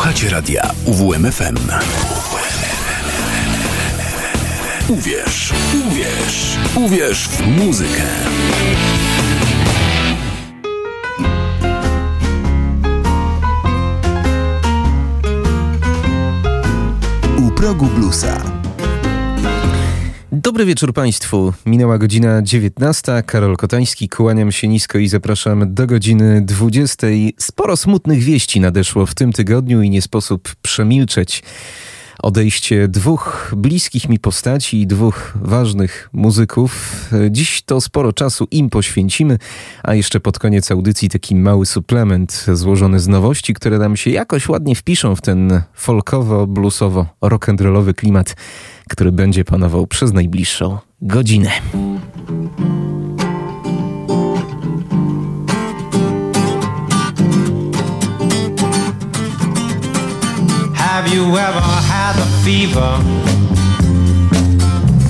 Słuchacie radia UWMFM. Uwierz, uwierz, uwierz w muzykę. U progu bluesa. Dobry wieczór Państwu. Minęła godzina 19. Karol Kotański, kłaniam się nisko i zapraszam do godziny 20. Sporo smutnych wieści nadeszło w tym tygodniu i nie sposób przemilczeć odejście dwóch bliskich mi postaci i dwóch ważnych muzyków. Dziś to sporo czasu im poświęcimy, a jeszcze pod koniec audycji taki mały suplement złożony z nowości, które nam się jakoś ładnie wpiszą w ten folkowo-bluesowo-rock'n'rollowy klimat, który będzie panował przez najbliższą godzinę. Have you ever had a fever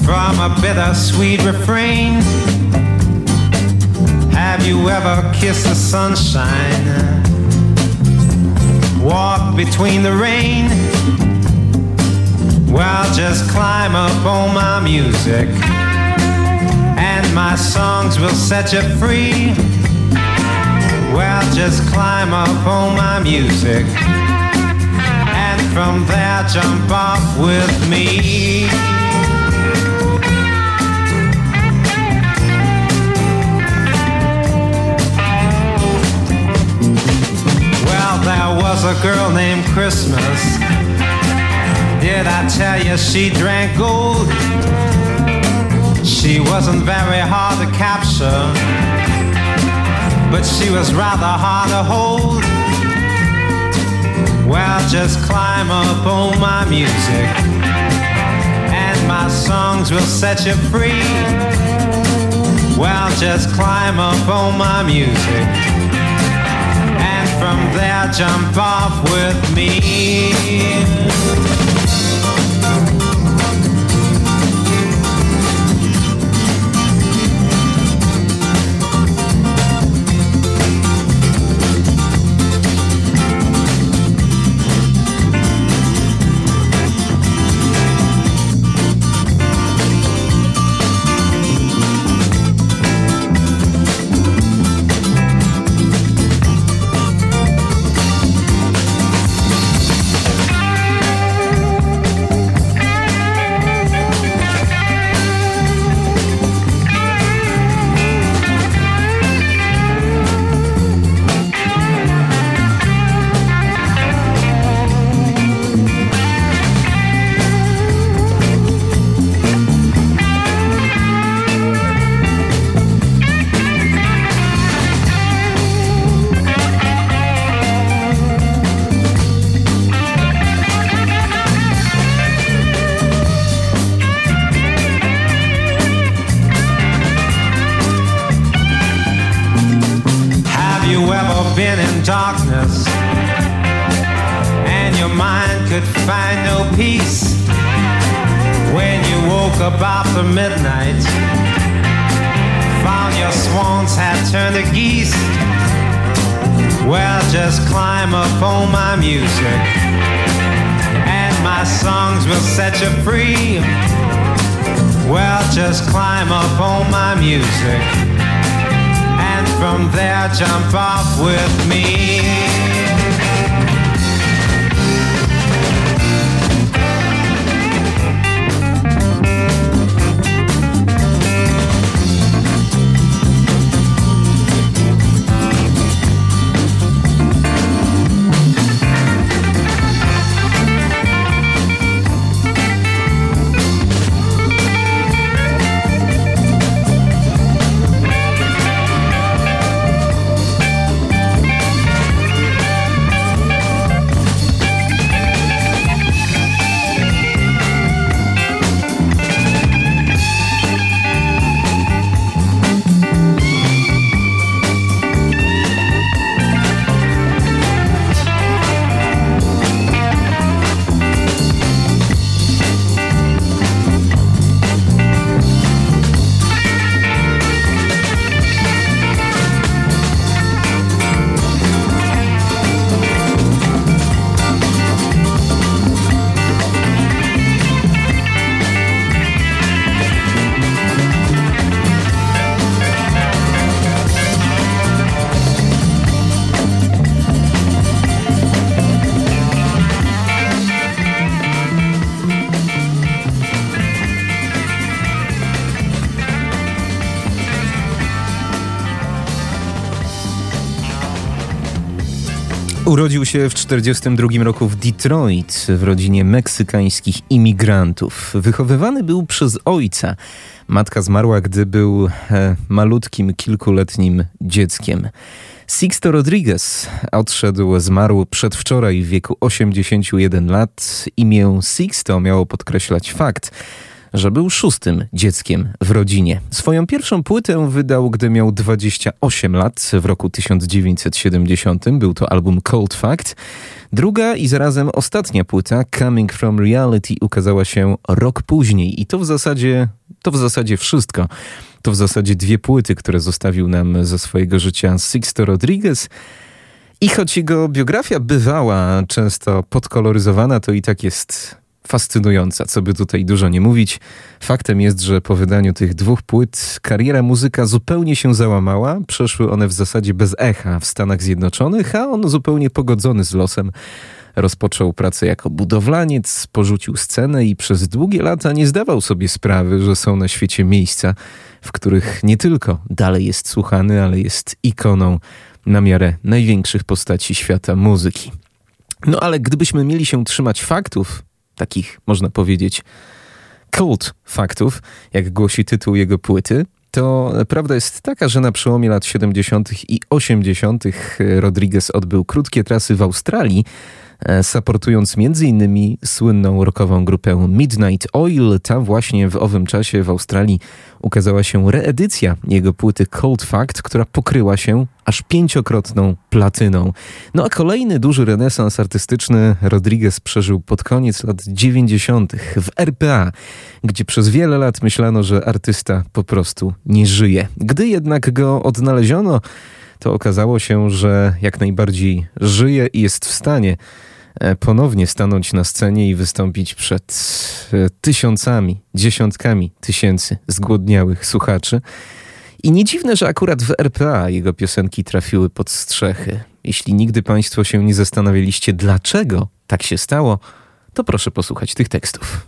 from a bittersweet refrain? Have you ever kissed the sunshine? Walk between the rain? Well, just climb up on my music, and my songs will set you free. Well, just climb up on my music from there jump off with me. Well, there was a girl named Christmas. Did I tell you she drank gold? She wasn't very hard to capture, but she was rather hard to hold. Well, just climb up on my music, and my songs will set you free. Well, just climb up on my music, and from there jump off with me. Well, just climb up on my music and from there jump off with me. Urodził się w 1942 roku w Detroit w rodzinie meksykańskich imigrantów. Wychowywany był przez ojca. Matka zmarła, gdy był e, malutkim, kilkuletnim dzieckiem. Sixto Rodriguez odszedł, zmarł przedwczoraj w wieku 81 lat. Imię Sixto miało podkreślać fakt, że był szóstym dzieckiem w rodzinie. Swoją pierwszą płytę wydał, gdy miał 28 lat w roku 1970. Był to album Cold Fact. Druga i zarazem ostatnia płyta, Coming from Reality, ukazała się rok później i to w zasadzie, to w zasadzie wszystko. To w zasadzie dwie płyty, które zostawił nam ze swojego życia Sixto Rodriguez. I choć jego biografia bywała często podkoloryzowana, to i tak jest fascynująca, co by tutaj dużo nie mówić. Faktem jest, że po wydaniu tych dwóch płyt kariera muzyka zupełnie się załamała. Przeszły one w zasadzie bez echa w Stanach Zjednoczonych, a on zupełnie pogodzony z losem rozpoczął pracę jako budowlaniec, porzucił scenę i przez długie lata nie zdawał sobie sprawy, że są na świecie miejsca, w których nie tylko dalej jest słuchany, ale jest ikoną na miarę największych postaci świata muzyki. No ale gdybyśmy mieli się trzymać faktów, takich można powiedzieć cult faktów, jak głosi tytuł jego płyty, to prawda jest taka, że na przełomie lat 70. i 80. Rodriguez odbył krótkie trasy w Australii, E, supportując m.in. słynną rockową grupę Midnight Oil. Tam właśnie w owym czasie w Australii ukazała się reedycja jego płyty Cold Fact, która pokryła się aż pięciokrotną platyną. No a kolejny duży renesans artystyczny Rodriguez przeżył pod koniec lat 90. w RPA, gdzie przez wiele lat myślano, że artysta po prostu nie żyje. Gdy jednak go odnaleziono, to okazało się, że jak najbardziej żyje i jest w stanie E, ponownie stanąć na scenie i wystąpić przed e, tysiącami, dziesiątkami tysięcy zgłodniałych słuchaczy. I nie dziwne, że akurat w RPA jego piosenki trafiły pod strzechy. Jeśli nigdy Państwo się nie zastanawialiście, dlaczego tak się stało, to proszę posłuchać tych tekstów.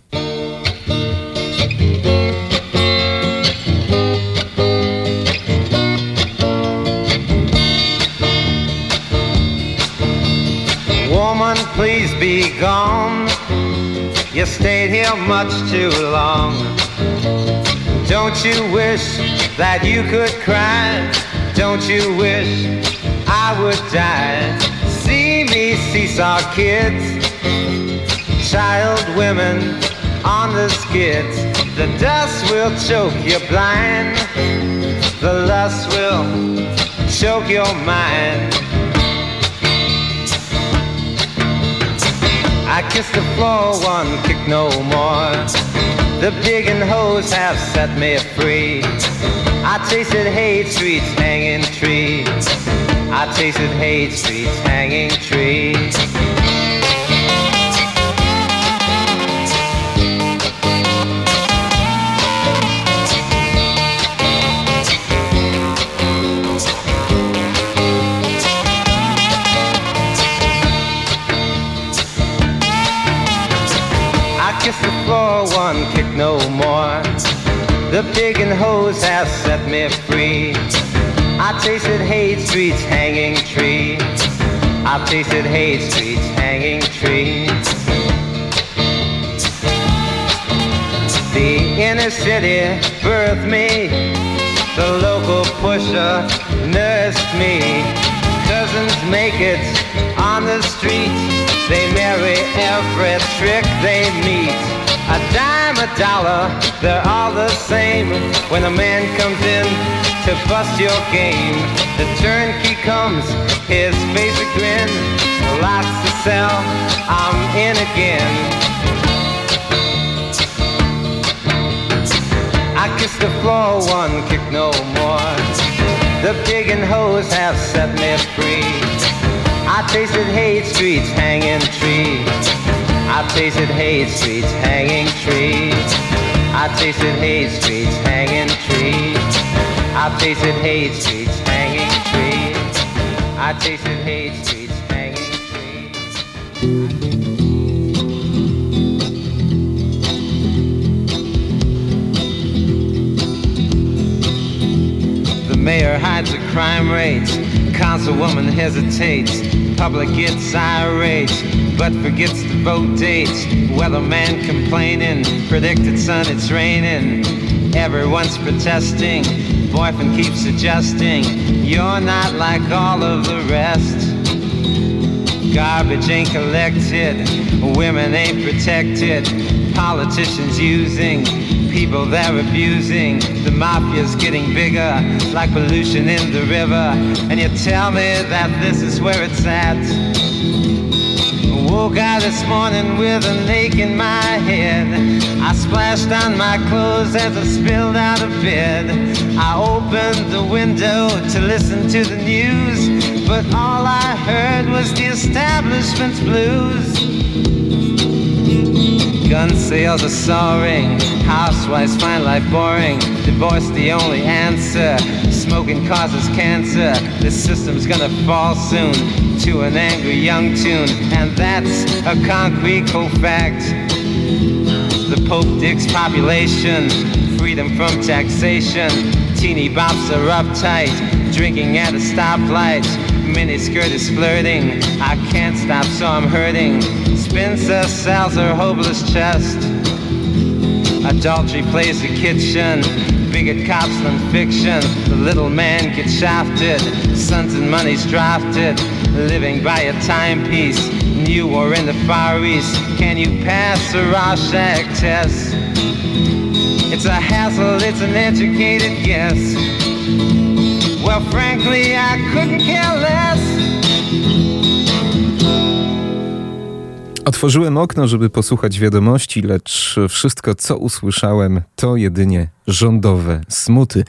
Gone. You stayed here much too long. Don't you wish that you could cry? Don't you wish I would die? See me seesaw kids, child women on the skids. The dust will choke you blind. The lust will choke your mind. I kiss the floor, one kick no more. The and hose have set me free. I tasted hate streets, hanging trees. I tasted hate streets, hanging trees. The pig and hose have set me free. I tasted hate streets, hanging trees. I tasted hate streets, hanging trees. The inner city birthed me. The local pusher nursed me. Cousins make it on the street. They marry every trick they meet. A dime, a dollar, they're all the same. When a man comes in to bust your game, the turnkey comes, his face a grin. Lots to sell, I'm in again. I kiss the floor, one kick no more. The pig and hose have set me free. I tasted hate streets, hanging trees. I tasted hate streets, hanging trees. I tasted hate streets, hanging trees. I tasted hate streets, hanging trees. I tasted hate streets, hanging trees. The mayor hides the crime rates. Councilwoman hesitates Public gets irate, but forgets to vote dates. Weatherman complaining, predicted sun it's raining. Everyone's protesting, boyfriend keeps adjusting. You're not like all of the rest. Garbage ain't collected, women ain't protected, politicians using people they're abusing. The mafia's getting bigger, like pollution in the river. And you tell me that this is where it's at. Woke out this morning with an ache in my head. I splashed on my clothes as I spilled out of bed. I opened the window to listen to the news but all I heard was the establishment's blues. Gun sales are soaring, housewives find life boring, divorce the only answer, smoking causes cancer, this system's gonna fall soon to an angry young tune, and that's a concrete cold fact. The Pope digs population, freedom from taxation, teeny bops are uptight, drinking at a stoplight, miniskirt is flirting. I can't stop, so I'm hurting. Spencer sells her hopeless chest. Adultery plays the kitchen. Bigot cops than fiction. The little man gets shafted. Sons and money's drafted. Living by a timepiece. New or in the Far East. Can you pass the Rorschach test? It's a hassle, it's an educated guess. Well, frankly, I couldn't care less. Otworzyłem okno, żeby posłuchać wiadomości, lecz wszystko, co usłyszałem, to jedynie rządowe smuty.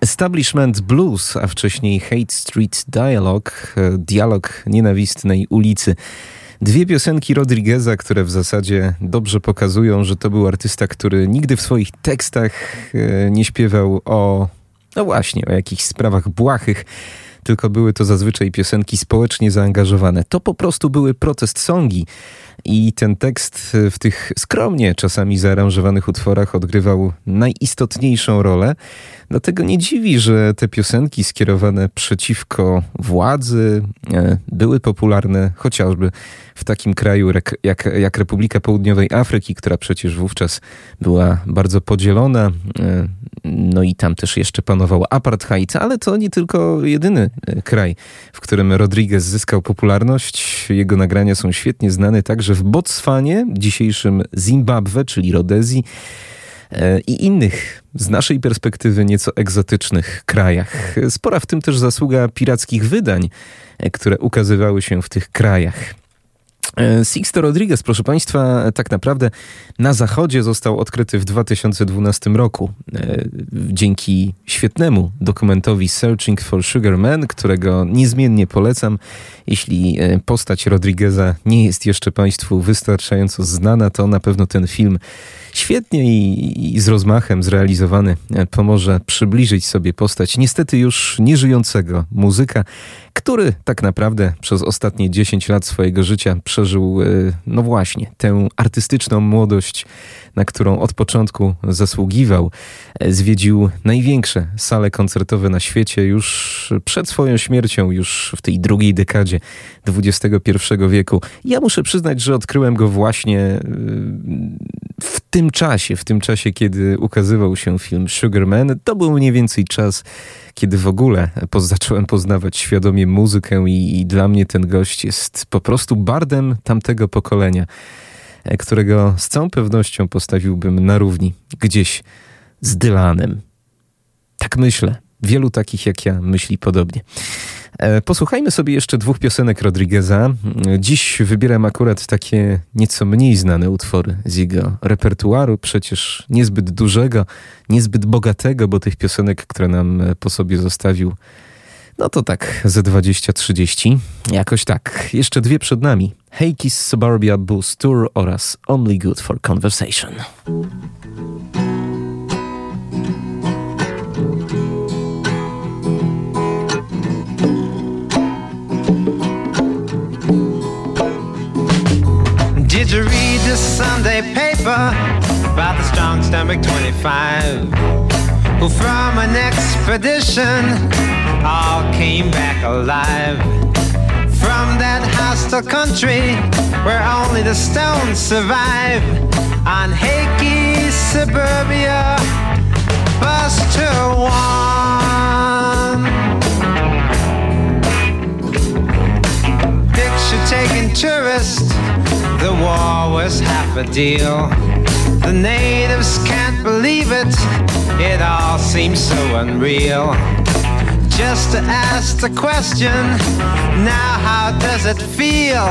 Establishment Blues, a wcześniej Hate Street Dialogue, dialog nienawistnej ulicy. Dwie piosenki Rodrigueza, które w zasadzie dobrze pokazują, że to był artysta, który nigdy w swoich tekstach e, nie śpiewał o no właśnie, o jakichś sprawach błahych, tylko były to zazwyczaj piosenki społecznie zaangażowane. To po prostu były protest songi i ten tekst w tych skromnie czasami zaaranżowanych utworach odgrywał najistotniejszą rolę. Dlatego nie dziwi, że te piosenki skierowane przeciwko władzy e, były popularne chociażby w takim kraju jak, jak Republika Południowej Afryki, która przecież wówczas była bardzo podzielona. No i tam też jeszcze panował apartheid, ale to nie tylko jedyny e, kraj, w którym Rodriguez zyskał popularność. Jego nagrania są świetnie znane także w Botswanie, dzisiejszym Zimbabwe, czyli Rodezji e, i innych z naszej perspektywy nieco egzotycznych krajach. Spora w tym też zasługa pirackich wydań, e, które ukazywały się w tych krajach. E, Sixto Rodriguez, proszę Państwa, tak naprawdę na zachodzie został odkryty w 2012 roku e, dzięki świetnemu dokumentowi Searching for Sugar Man, którego niezmiennie polecam. Jeśli e, postać Rodrigueza nie jest jeszcze Państwu wystarczająco znana, to na pewno ten film świetnie i, i, z rozmachem zrealizowany pomoże przybliżyć sobie postać niestety już nieżyjącego muzyka, który tak naprawdę przez ostatnie 10 lat swojego życia przeżył, e, no właśnie, tę artystyczną młodość, na którą od początku zasługiwał. E, zwiedził największe sale koncertowe na świecie już przed swoją śmiercią, już w tej drugiej dekadzie XXI wieku. Ja muszę przyznać, że odkryłem go właśnie e, w tym czasie, w tym czasie, kiedy ukazywał się film Sugarman. To był mniej więcej czas, kiedy w ogóle zacząłem poznawać świadomie muzykę i, i dla mnie ten gość jest po prostu bardem tamtego pokolenia, e, którego z całą pewnością postawiłbym na równi gdzieś z Dylanem. Tak myślę. Wielu takich jak ja myśli podobnie. E, posłuchajmy sobie jeszcze dwóch piosenek Rodrigueza. Dziś wybieram akurat takie nieco mniej znane utwory z jego repertuaru, przecież niezbyt dużego, niezbyt bogatego, bo tych piosenek, które nam po sobie zostawił, no to tak ze 20-30. Jakoś tak. Jeszcze dwie przed nami. Hey Kiss Suburbia Boost Tour oraz Only Good for Conversation. The Sunday paper about the strong stomach 25 who from an expedition all came back alive? From that hostile country where only the stones survive. On Hakey suburbia, bus to one. Picture taking tourist, the war was half a deal. The natives can't believe it, it all seems so unreal. Just to ask the question, now how does it feel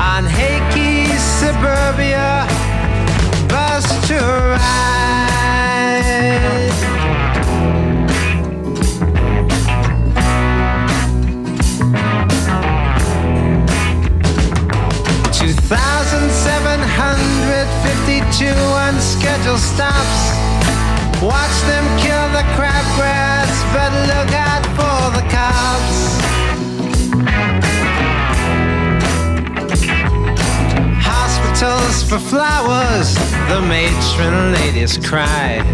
on Hakey suburbia bus to ride? 2,752 unscheduled stops. Watch them kill the crabgrass, but look out for the cops. Hospitals for flowers, the matron ladies cried.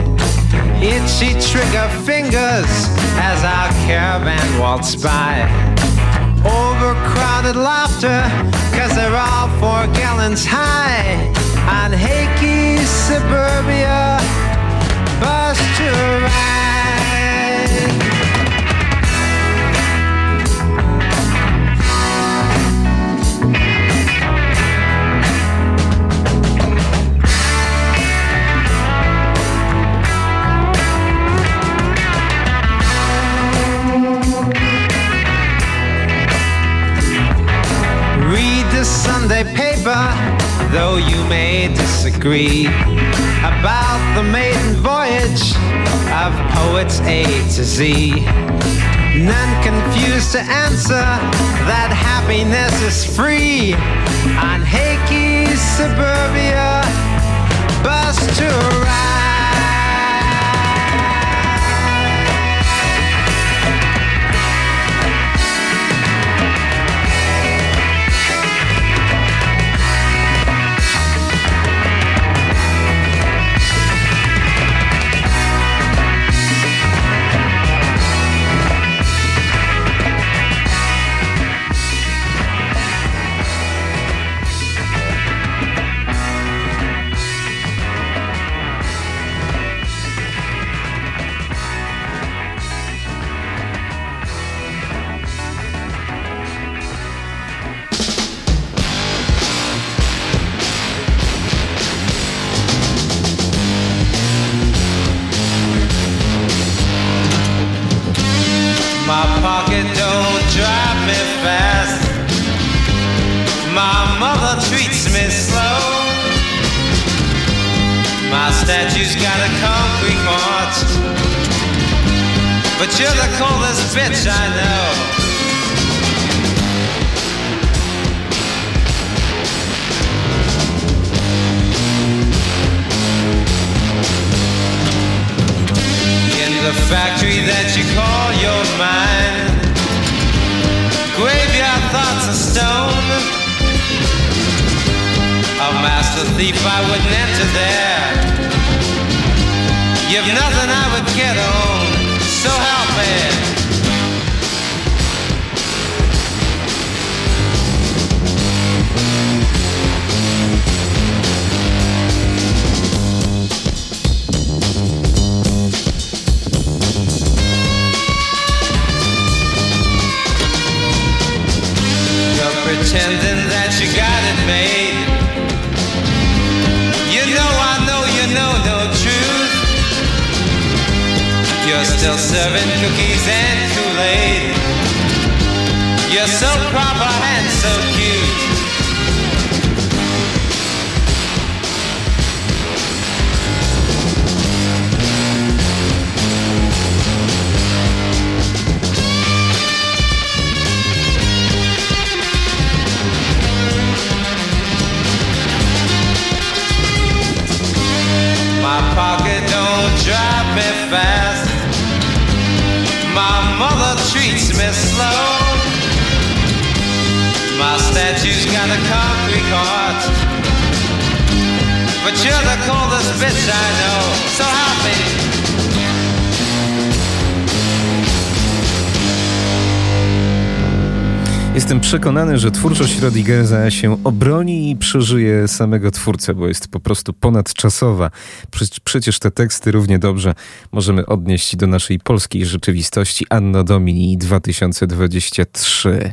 Itchy trigger fingers as our caravan waltzed by. Overcrowded laughter, cause they're all four gallons high. On Hakey suburbia, bus to ride. The Sunday paper, though you may disagree about the maiden voyage of poets A to Z. None confused to answer that happiness is free on Hakey suburbia bus to przekonany, że twórczość Rodrigueza się obroni i przeżyje samego twórcę, bo jest po prostu ponadczasowa. Przecież te teksty równie dobrze możemy odnieść do naszej polskiej rzeczywistości Anno Domini 2023.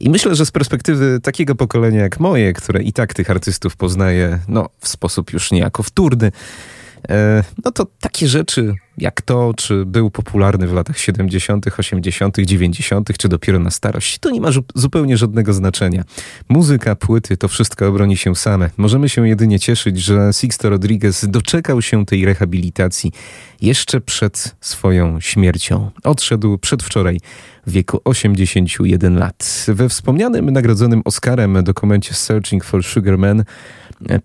I myślę, że z perspektywy takiego pokolenia jak moje, które i tak tych artystów poznaje no, w sposób już niejako wtórny, no to takie rzeczy jak to, czy był popularny w latach 70., 80., 90., czy dopiero na starość, to nie ma zupełnie żadnego znaczenia. Muzyka, płyty, to wszystko obroni się same. Możemy się jedynie cieszyć, że Sixto Rodriguez doczekał się tej rehabilitacji jeszcze przed swoją śmiercią. Odszedł przedwczoraj w wieku 81 lat. We wspomnianym nagrodzonym Oscarem dokumencie Searching for Sugar Man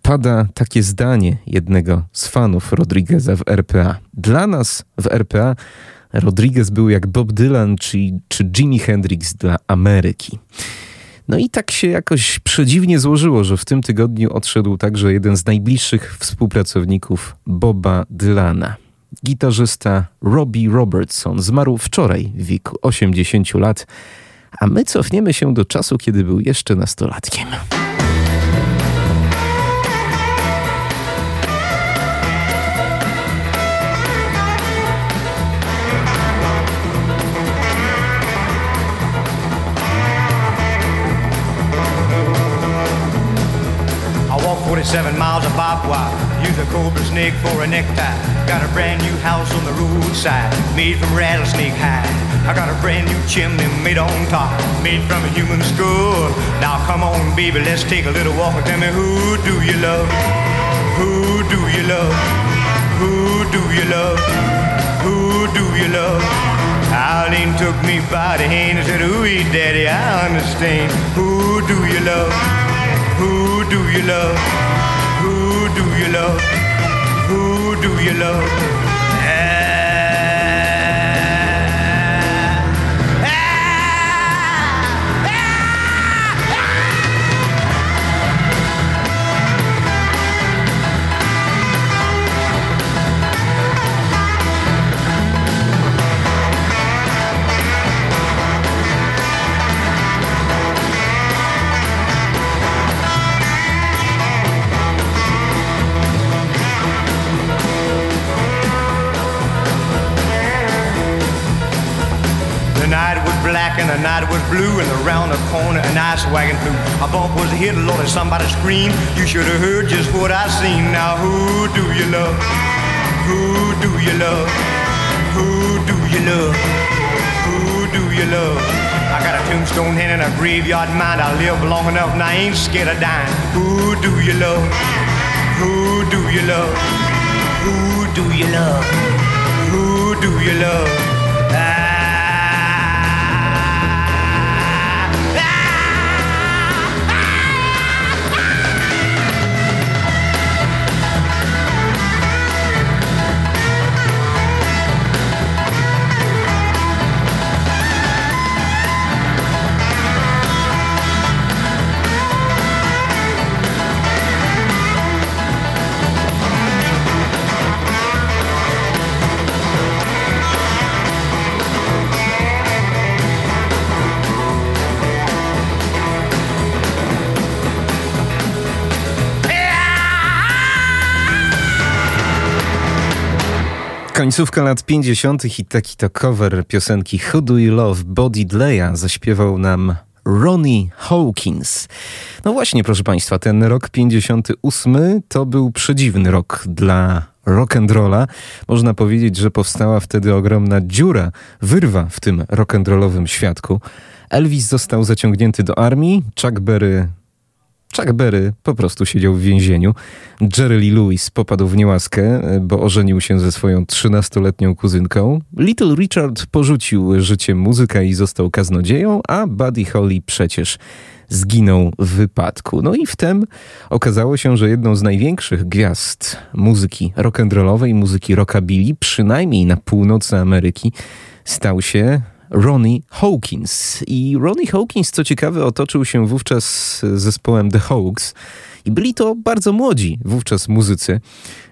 pada takie zdanie jednego z fanów Rodrigueza w RPA. Dla nas w RPA Rodriguez był jak Bob Dylan czy, czy Jimi Hendrix dla Ameryki. No i tak się jakoś przedziwnie złożyło, że w tym tygodniu odszedł także jeden z najbliższych współpracowników Boba Dylana. Gitarzysta Robbie Robertson zmarł wczoraj w wieku 80 lat, a my cofniemy się do czasu, kiedy był jeszcze nastolatkiem. Seven miles of barbed wire. Use a cobra snake for a necktie. Got a brand new house on the roadside, made from rattlesnake hide. I got a brand new chimney made on top, made from a human skull. Now come on, baby, let's take a little walk and tell me who do you love? Who do you love? Who do you love? Who do you love? Eileen took me by the hand and said, Ooh, daddy, I understand. Who do you love? Who do you love? Who do you love? Who do you love? Black and the night was blue and around the corner an ice wagon flew. A bump was hit, Lord, and somebody screamed. You should have heard just what I seen. Now who do you love? Who do you love? Who do you love? Who do you love? I got a tombstone hand and a graveyard mind. I live long enough and I ain't scared of dying. Who do you love? Who do you love? Who do you love? Who do you love? Końcówka lat 50. i taki to cover piosenki Who Do You Love Body Dleya zaśpiewał nam Ronnie Hawkins. No właśnie, proszę Państwa, ten rok 58 to był przedziwny rok dla rock and rolla. Można powiedzieć, że powstała wtedy ogromna dziura, wyrwa w tym rock and rollowym świadku. Elvis został zaciągnięty do armii, Chuck Berry Chuck Berry po prostu siedział w więzieniu. Jerry Lee Lewis popadł w niełaskę, bo ożenił się ze swoją 13-letnią kuzynką. Little Richard porzucił życie muzyka i został kaznodzieją, a Buddy Holly przecież zginął w wypadku. No i wtem okazało się, że jedną z największych gwiazd muzyki rock'n'rollowej, muzyki rockabilly, przynajmniej na północy Ameryki, stał się Ronnie Hawkins. I Ronnie Hawkins, co ciekawe, otoczył się wówczas zespołem The Hawks. I byli to bardzo młodzi wówczas muzycy.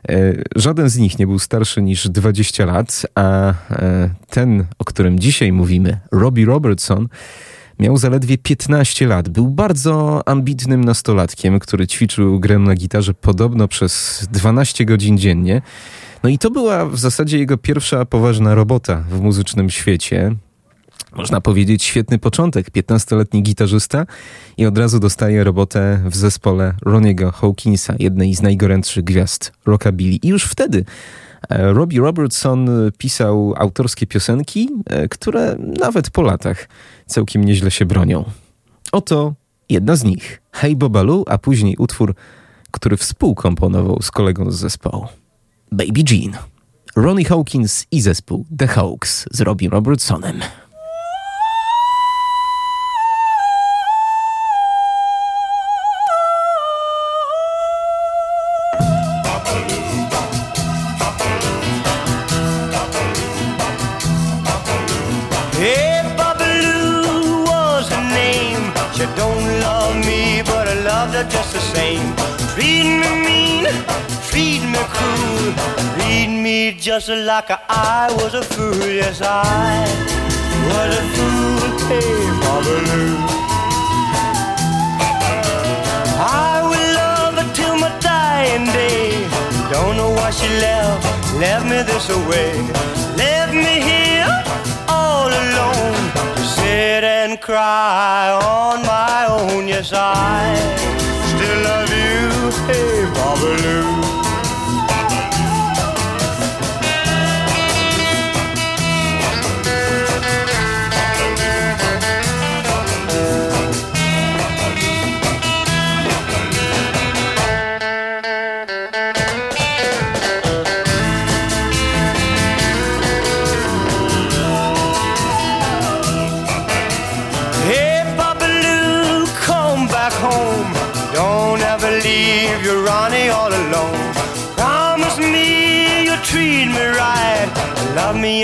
E, żaden z nich nie był starszy niż 20 lat, a e, ten, o którym dzisiaj mówimy, Robbie Robertson, Miał zaledwie 15 lat. Był bardzo ambitnym nastolatkiem, który ćwiczył grę na gitarze podobno przez 12 godzin dziennie. No i to była w zasadzie jego pierwsza poważna robota w muzycznym świecie. Można powiedzieć świetny początek. 15-letni gitarzysta i od razu dostaje robotę w zespole Roniego Hawkinsa, jednej z najgorętszych gwiazd rockabilly. I już wtedy e, Robbie Robertson pisał autorskie piosenki, e, które nawet po latach całkiem nieźle się bronią. Oto jedna z nich. Hey Bobalu, a później utwór, który współkomponował z kolegą z zespołu. Baby Jean. Ronnie Hawkins i zespół The Hawks z Robbie Robertsonem. Just like I was a fool. Yes, I was a fool. Hey, Babaloo. I will love her till my dying day. Don't know why she left, left me this away. Left me here all alone to sit and cry on my own. Yes, I still love you, hey, Babaloo.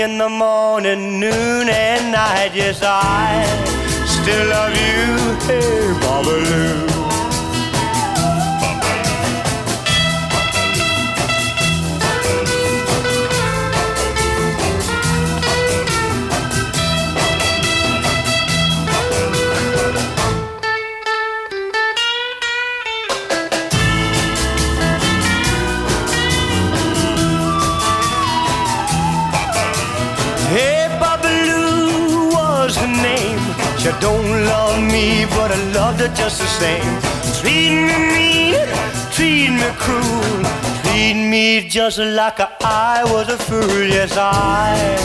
In the morning, noon, and night. Yes, I still love you. Hey, Babaloo. But I loved her just the same. Treat me mean, me cruel, treat me just like I was a fool. Yes, I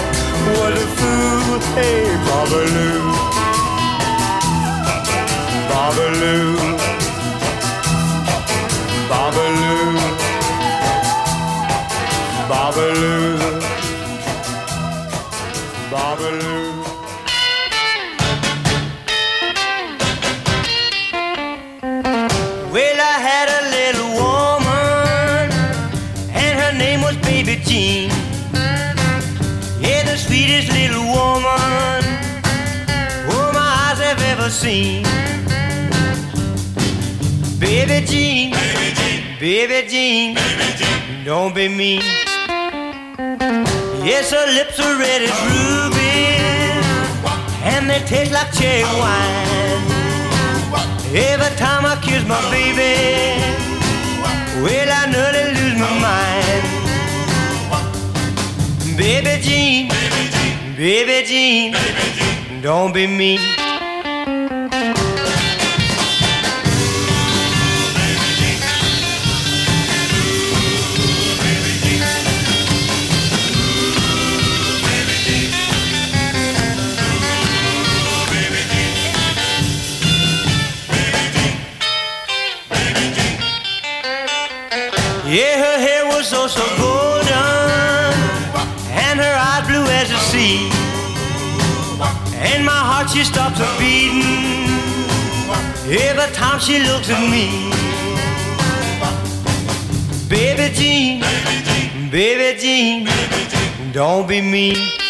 was a fool. Hey, Babaloo, Babaloo, Babaloo, Babaloo. Babaloo. Baby Jean. Yeah, the sweetest little woman, oh, my eyes have ever seen. Baby Jean, Baby Jean, don't be mean. Yes, her lips are red as rubies, and they taste like cherry wine. Every time I kiss my baby, well, I nearly Baby Jean, baby Jean, don't be mean. Yeah, her hair was so so golden, And my heart she stops a beating every time she looks at me. Baby Jean, baby Jean, don't be mean.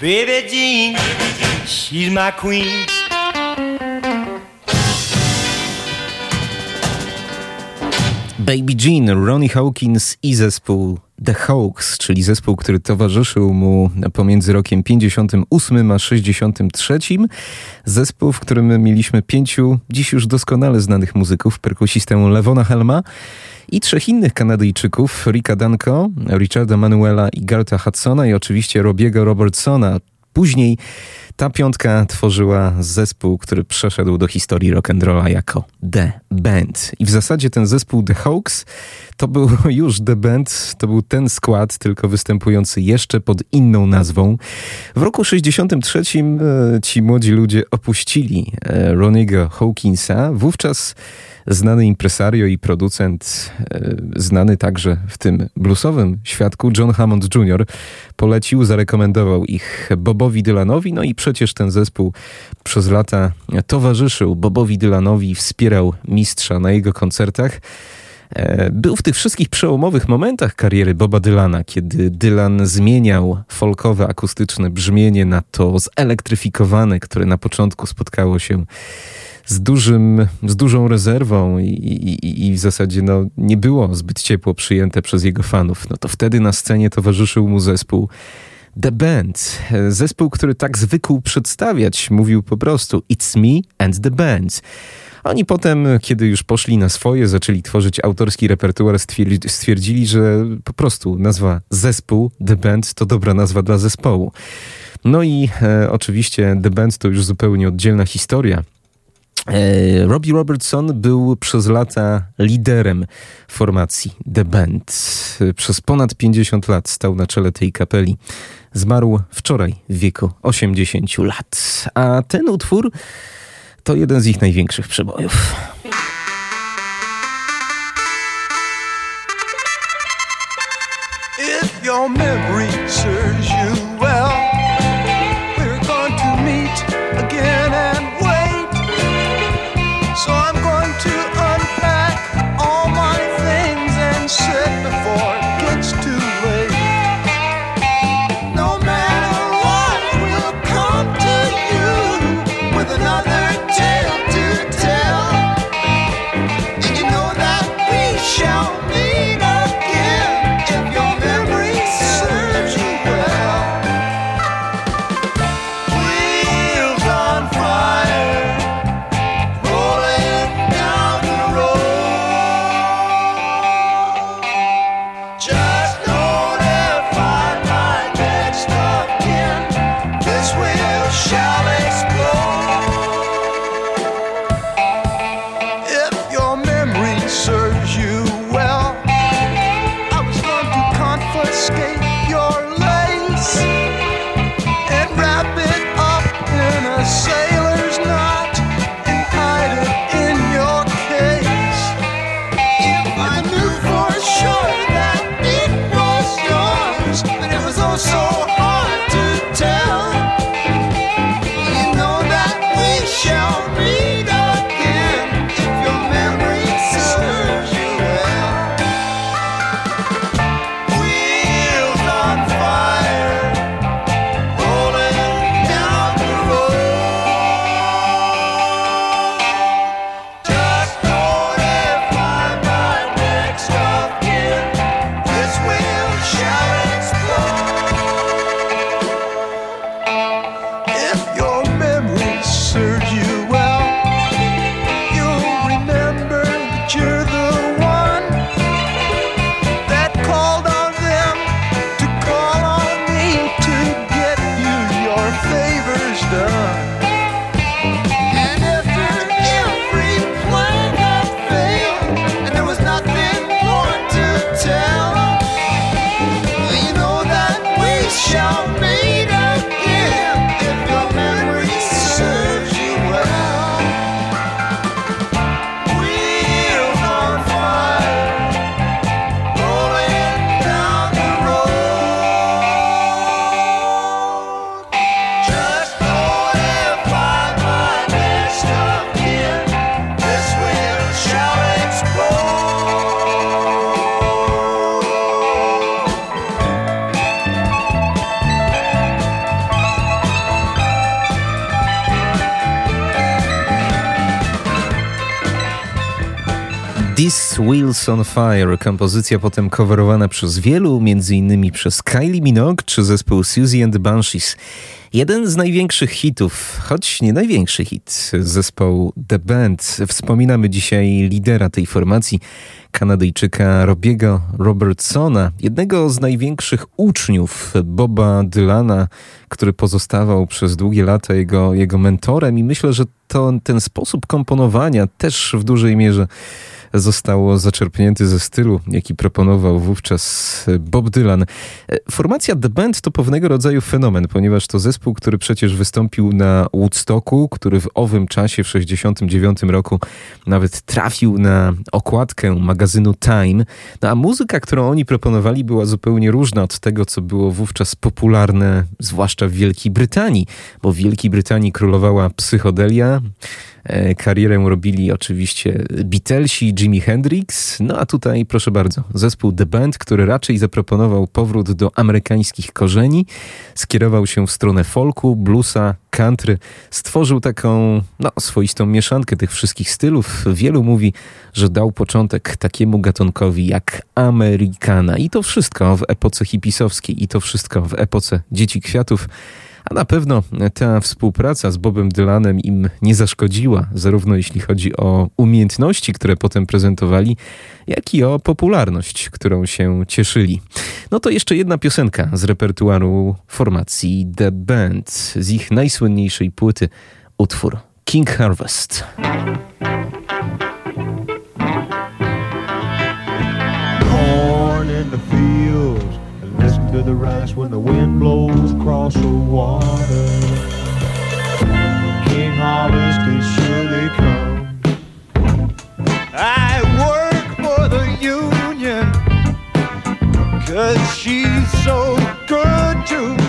Baby Jean, she's my queen. Baby Jean, Ronnie Hawkins i zespół The Hawks, czyli zespół, który towarzyszył mu pomiędzy rokiem 58 a 63. Zespół, w którym mieliśmy pięciu dziś już doskonale znanych muzyków, perkusistę Levona Helma i trzech innych Kanadyjczyków, Ricka Danko, Richarda Manuela i Garta Hudsona i oczywiście Robiego Robertsona. Później ta piątka tworzyła zespół, który przeszedł do historii rock'n'rolla jako The Band. I w zasadzie ten zespół The Hawks to był już The Band, to był ten skład, tylko występujący jeszcze pod inną nazwą. W roku 63 e, ci młodzi ludzie opuścili e, Roniego Hawkinsa. Wówczas znany impresario i producent, e, znany także w tym bluesowym świadku, John Hammond Jr., polecił, zarekomendował ich Bobowi Dylanowi, no i przecież ten zespół przez lata towarzyszył Bobowi Dylanowi, wspierał mistrza na jego koncertach. E, był w tych wszystkich przełomowych momentach kariery Boba Dylana, kiedy Dylan zmieniał folkowe, akustyczne brzmienie na to zelektryfikowane, które na początku spotkało się z, dużym, z dużą rezerwą i, i, i w zasadzie no, nie było zbyt ciepło przyjęte przez jego fanów. No to wtedy na scenie towarzyszył mu zespół The Band. Zespół, który tak zwykł przedstawiać, mówił po prostu It's me and the band. Oni potem, kiedy już poszli na swoje, zaczęli tworzyć autorski repertuar, stwierdzili, że po prostu nazwa zespół The Band to dobra nazwa dla zespołu. No i e, oczywiście The Band to już zupełnie oddzielna historia. E, Robbie Robertson był przez lata liderem formacji The Band. Przez ponad 50 lat stał na czele tej kapeli. Zmarł wczoraj w wieku 80 lat. A ten utwór to jeden z ich największych przebojów. If your memory serves On Fire, kompozycja potem coverowana przez wielu, m.in. przez Kylie Minogue czy zespół Susie and the Banshees. Jeden z największych hitów, choć nie największy hit, zespołu The Band. Wspominamy dzisiaj lidera tej formacji, Kanadyjczyka Robiego Robertsona, jednego z największych uczniów Boba Dylana, który pozostawał przez długie lata jego, jego mentorem i myślę, że to, ten sposób komponowania też w dużej mierze zostało zaczerpnięty ze stylu, jaki proponował wówczas Bob Dylan. Formacja The Band to pewnego rodzaju fenomen, ponieważ to zespół, który przecież wystąpił na Woodstocku, który w owym czasie, w 69 roku, nawet trafił na okładkę magazynu Time. No a muzyka, którą oni proponowali, była zupełnie różna od tego, co było wówczas popularne, zwłaszcza w Wielkiej Brytanii, bo w Wielkiej Brytanii królowała psychodelia, E, karierę robili oczywiście Beatlesi, Jimi Hendrix, no a tutaj proszę bardzo, zespół The Band, który raczej zaproponował powrót do amerykańskich korzeni, skierował się w stronę folku, bluesa, country, stworzył taką no, swoistą mieszankę tych wszystkich stylów. Wielu mówi, że dał początek takiemu gatunkowi jak Amerykana i to wszystko w epoce hipisowskiej i to wszystko w epoce Dzieci Kwiatów. A na pewno ta współpraca z Bobem Dylanem im nie zaszkodziła, zarówno jeśli chodzi o umiejętności, które potem prezentowali, jak i o popularność, którą się cieszyli. No to jeszcze jedna piosenka z repertuaru formacji The Band, z ich najsłynniejszej płyty, utwór King Harvest. The rice when the wind blows across the water. King harvest is surely come. I work for the union, cause she's so good to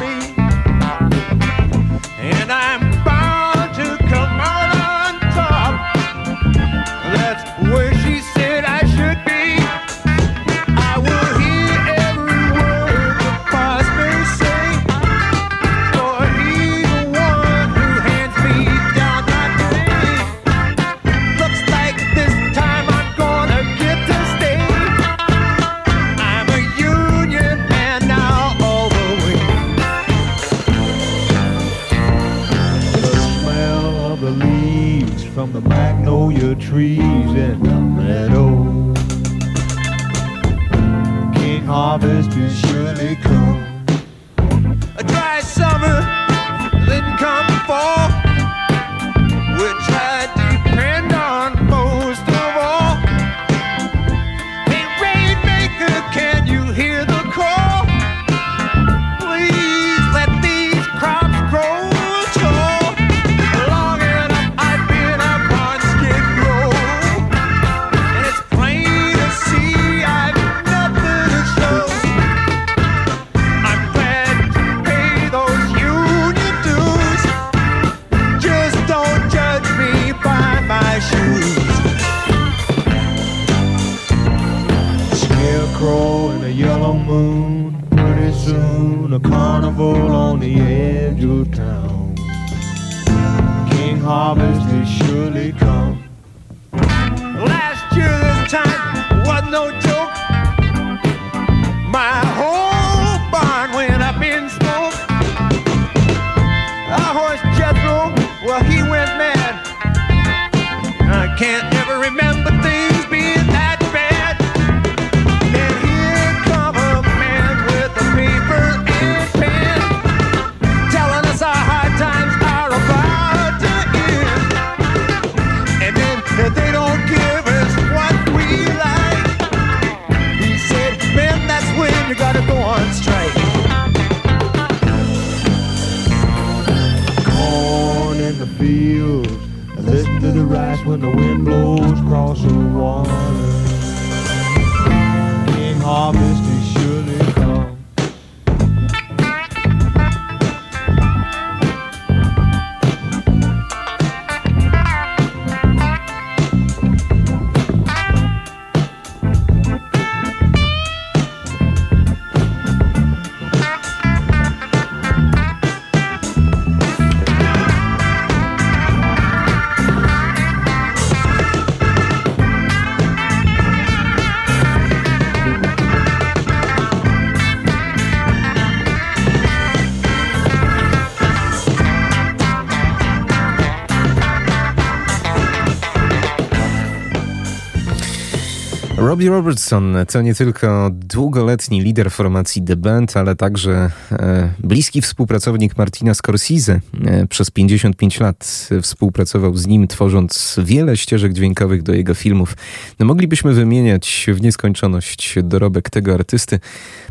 Robbie Robertson to nie tylko długoletni lider formacji The Band, ale także e, bliski współpracownik Martina Scorsese. E, przez 55 lat współpracował z nim, tworząc wiele ścieżek dźwiękowych do jego filmów. No, moglibyśmy wymieniać w nieskończoność dorobek tego artysty.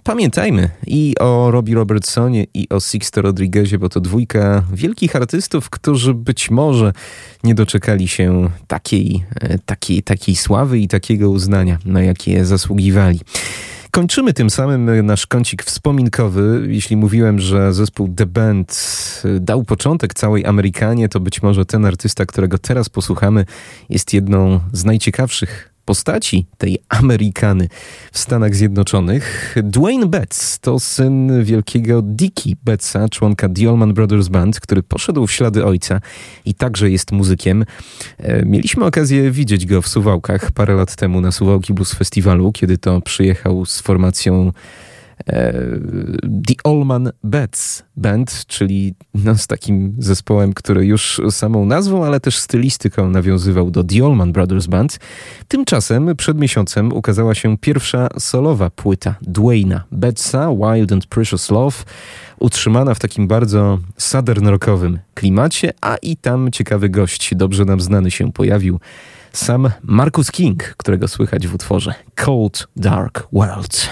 Pamiętajmy i o Robbie Robertsonie, i o Sixto Rodriguezie, bo to dwójka wielkich artystów, którzy być może nie doczekali się takiej, e, takiej, takiej sławy i takiego uznania, na jakie zasługiwali. Kończymy tym samym nasz kącik wspominkowy. Jeśli mówiłem, że zespół The Band e, dał początek całej Amerykanie, to być może ten artysta, którego teraz posłuchamy, jest jedną z najciekawszych postaci tej Amerykany w Stanach Zjednoczonych. Dwayne Betts to syn wielkiego Dickie Bettsa, członka The Allman Brothers Band, który poszedł w ślady ojca i także jest muzykiem. E, mieliśmy okazję widzieć go w Suwałkach parę lat temu na Suwałki Blues Festiwalu, kiedy to przyjechał z formacją The Allman Betts Band, czyli no, z takim zespołem, który już samą nazwą, ale też stylistyką nawiązywał do The Allman Brothers Band. Tymczasem przed miesiącem ukazała się pierwsza solowa płyta Dwayna Bettsa, Wild and Precious Love, utrzymana w takim bardzo southern rockowym klimacie, a i tam ciekawy gość, dobrze nam znany się pojawił, sam Marcus King, którego słychać w utworze Cold Dark World.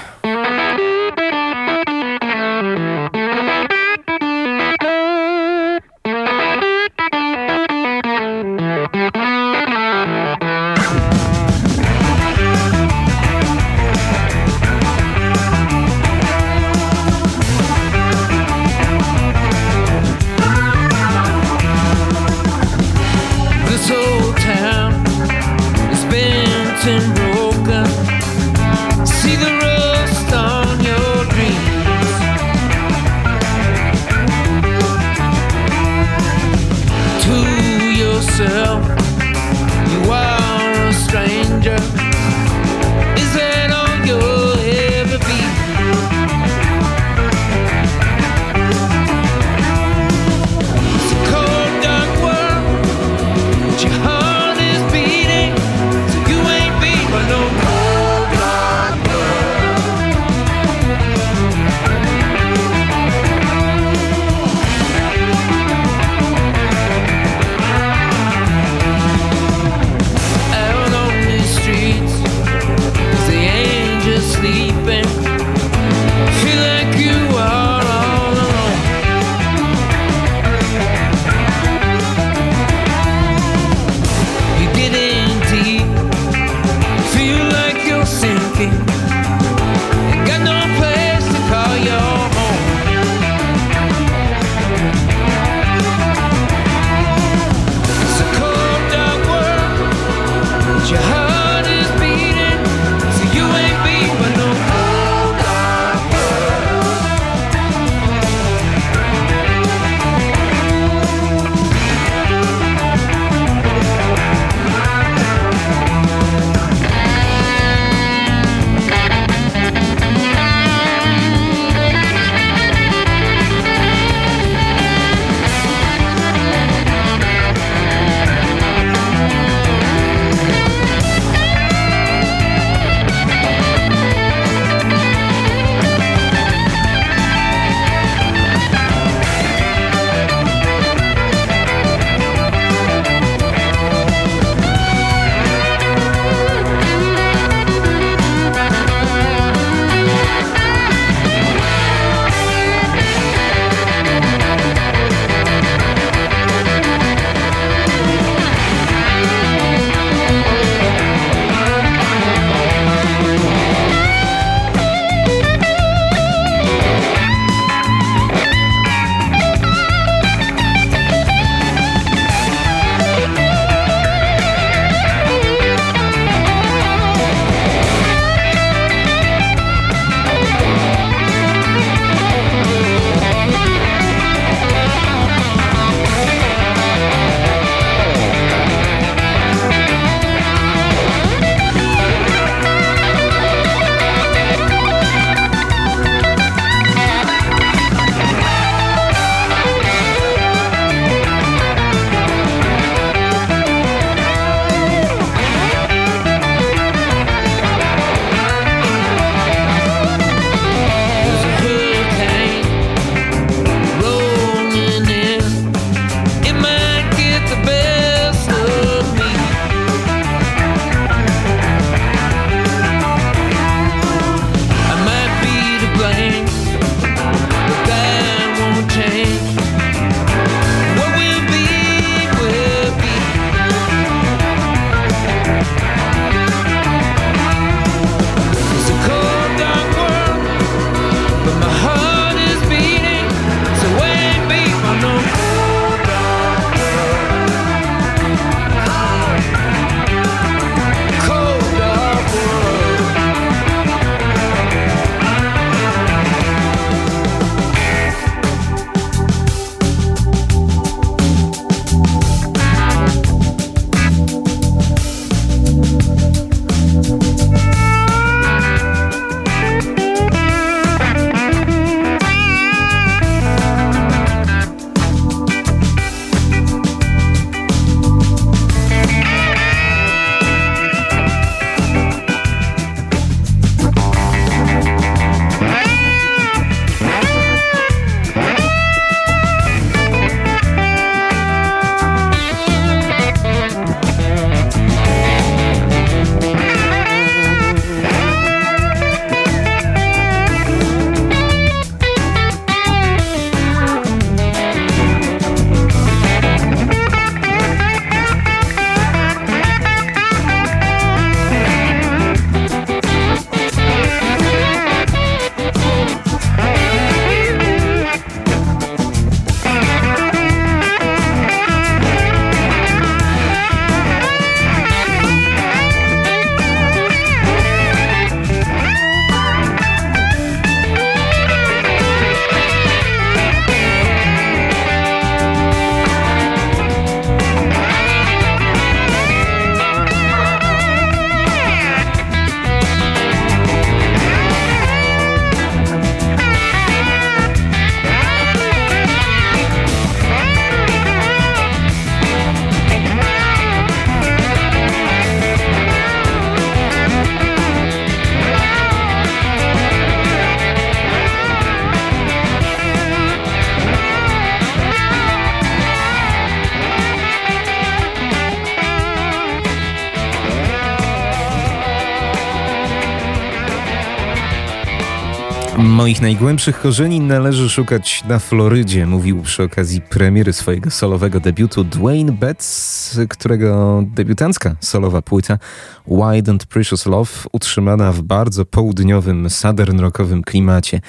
Moich najgłębszych korzeni należy szukać na Florydzie, mówił przy okazji premiery swojego solowego debiutu Dwayne Betts, którego debiutancka solowa płyta Wide and Precious Love utrzymana w bardzo południowym, southern rockowym klimacie.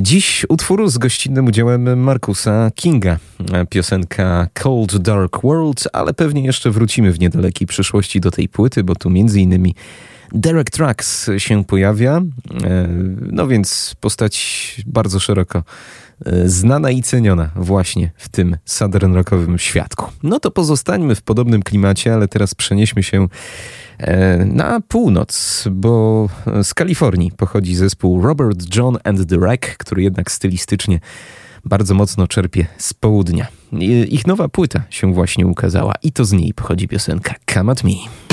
Dziś utwór z gościnnym udziałem Markusa Kinga. Piosenka Cold Dark World, ale pewnie jeszcze wrócimy w niedalekiej przyszłości do tej płyty, bo tu między innymi Derek Trucks się pojawia, e, no więc postać bardzo szeroko e, znana i ceniona właśnie w tym southern rockowym świadku. No to pozostańmy w podobnym klimacie, ale teraz przenieśmy się e, na północ, bo z Kalifornii pochodzi zespół Robert John and the Wreck, który jednak stylistycznie bardzo mocno czerpie z południa. Ich nowa płyta się właśnie ukazała i to z niej pochodzi piosenka Come At Me.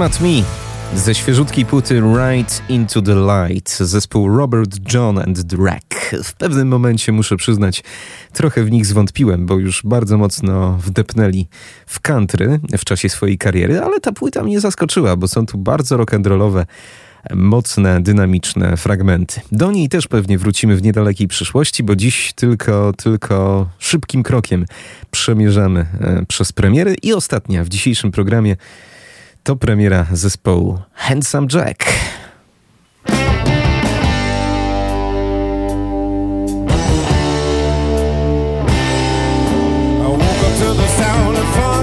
Come Me ze świeżutkiej płyty Right Into the Light zespół Robert John and Drake. W pewnym momencie muszę przyznać, trochę w nich zwątpiłem, bo już bardzo mocno wdepnęli w country w czasie swojej kariery, ale ta płyta mnie zaskoczyła, bo są tu bardzo rock'n'rollowe mocne, dynamiczne fragmenty. Do niej też pewnie wrócimy w niedalekiej przyszłości, bo dziś tylko, tylko szybkim krokiem przemierzamy e, przez premiery i ostatnia w dzisiejszym programie to premiera zespołu Handsome Jack. I woke up to the sound of fun.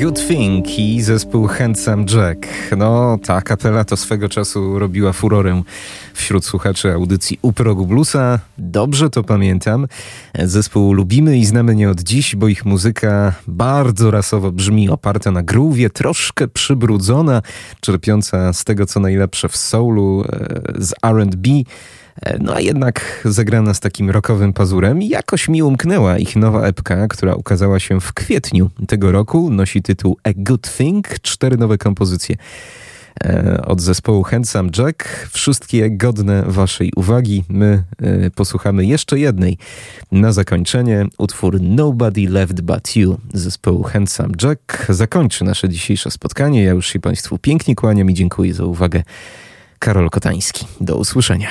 Good Thing i zespół Handsome Jack. No, ta kapela to swego czasu robiła furorę wśród słuchaczy audycji U Progu Bluesa. Dobrze to pamiętam. Zespół lubimy i znamy nie od dziś, bo ich muzyka bardzo rasowo brzmi, oparta na groove'ie, troszkę przybrudzona, czerpiąca z tego, co najlepsze w soulu, e, z R&B. E, No a jednak zagrana z takim rockowym pazurem jakoś mi umknęła ich nowa epka, która ukazała się w kwietniu tego roku. Nosi tytuł A Good Thing, cztery nowe kompozycje e, od zespołu Handsome Jack. Wszystkie godne waszej uwagi. My e, posłuchamy jeszcze jednej. Na zakończenie utwór Nobody Left But You zespołu Handsome Jack zakończy nasze dzisiejsze spotkanie. Ja już się Państwu pięknie kłaniam i dziękuję za uwagę. Karol Kotański. Do usłyszenia.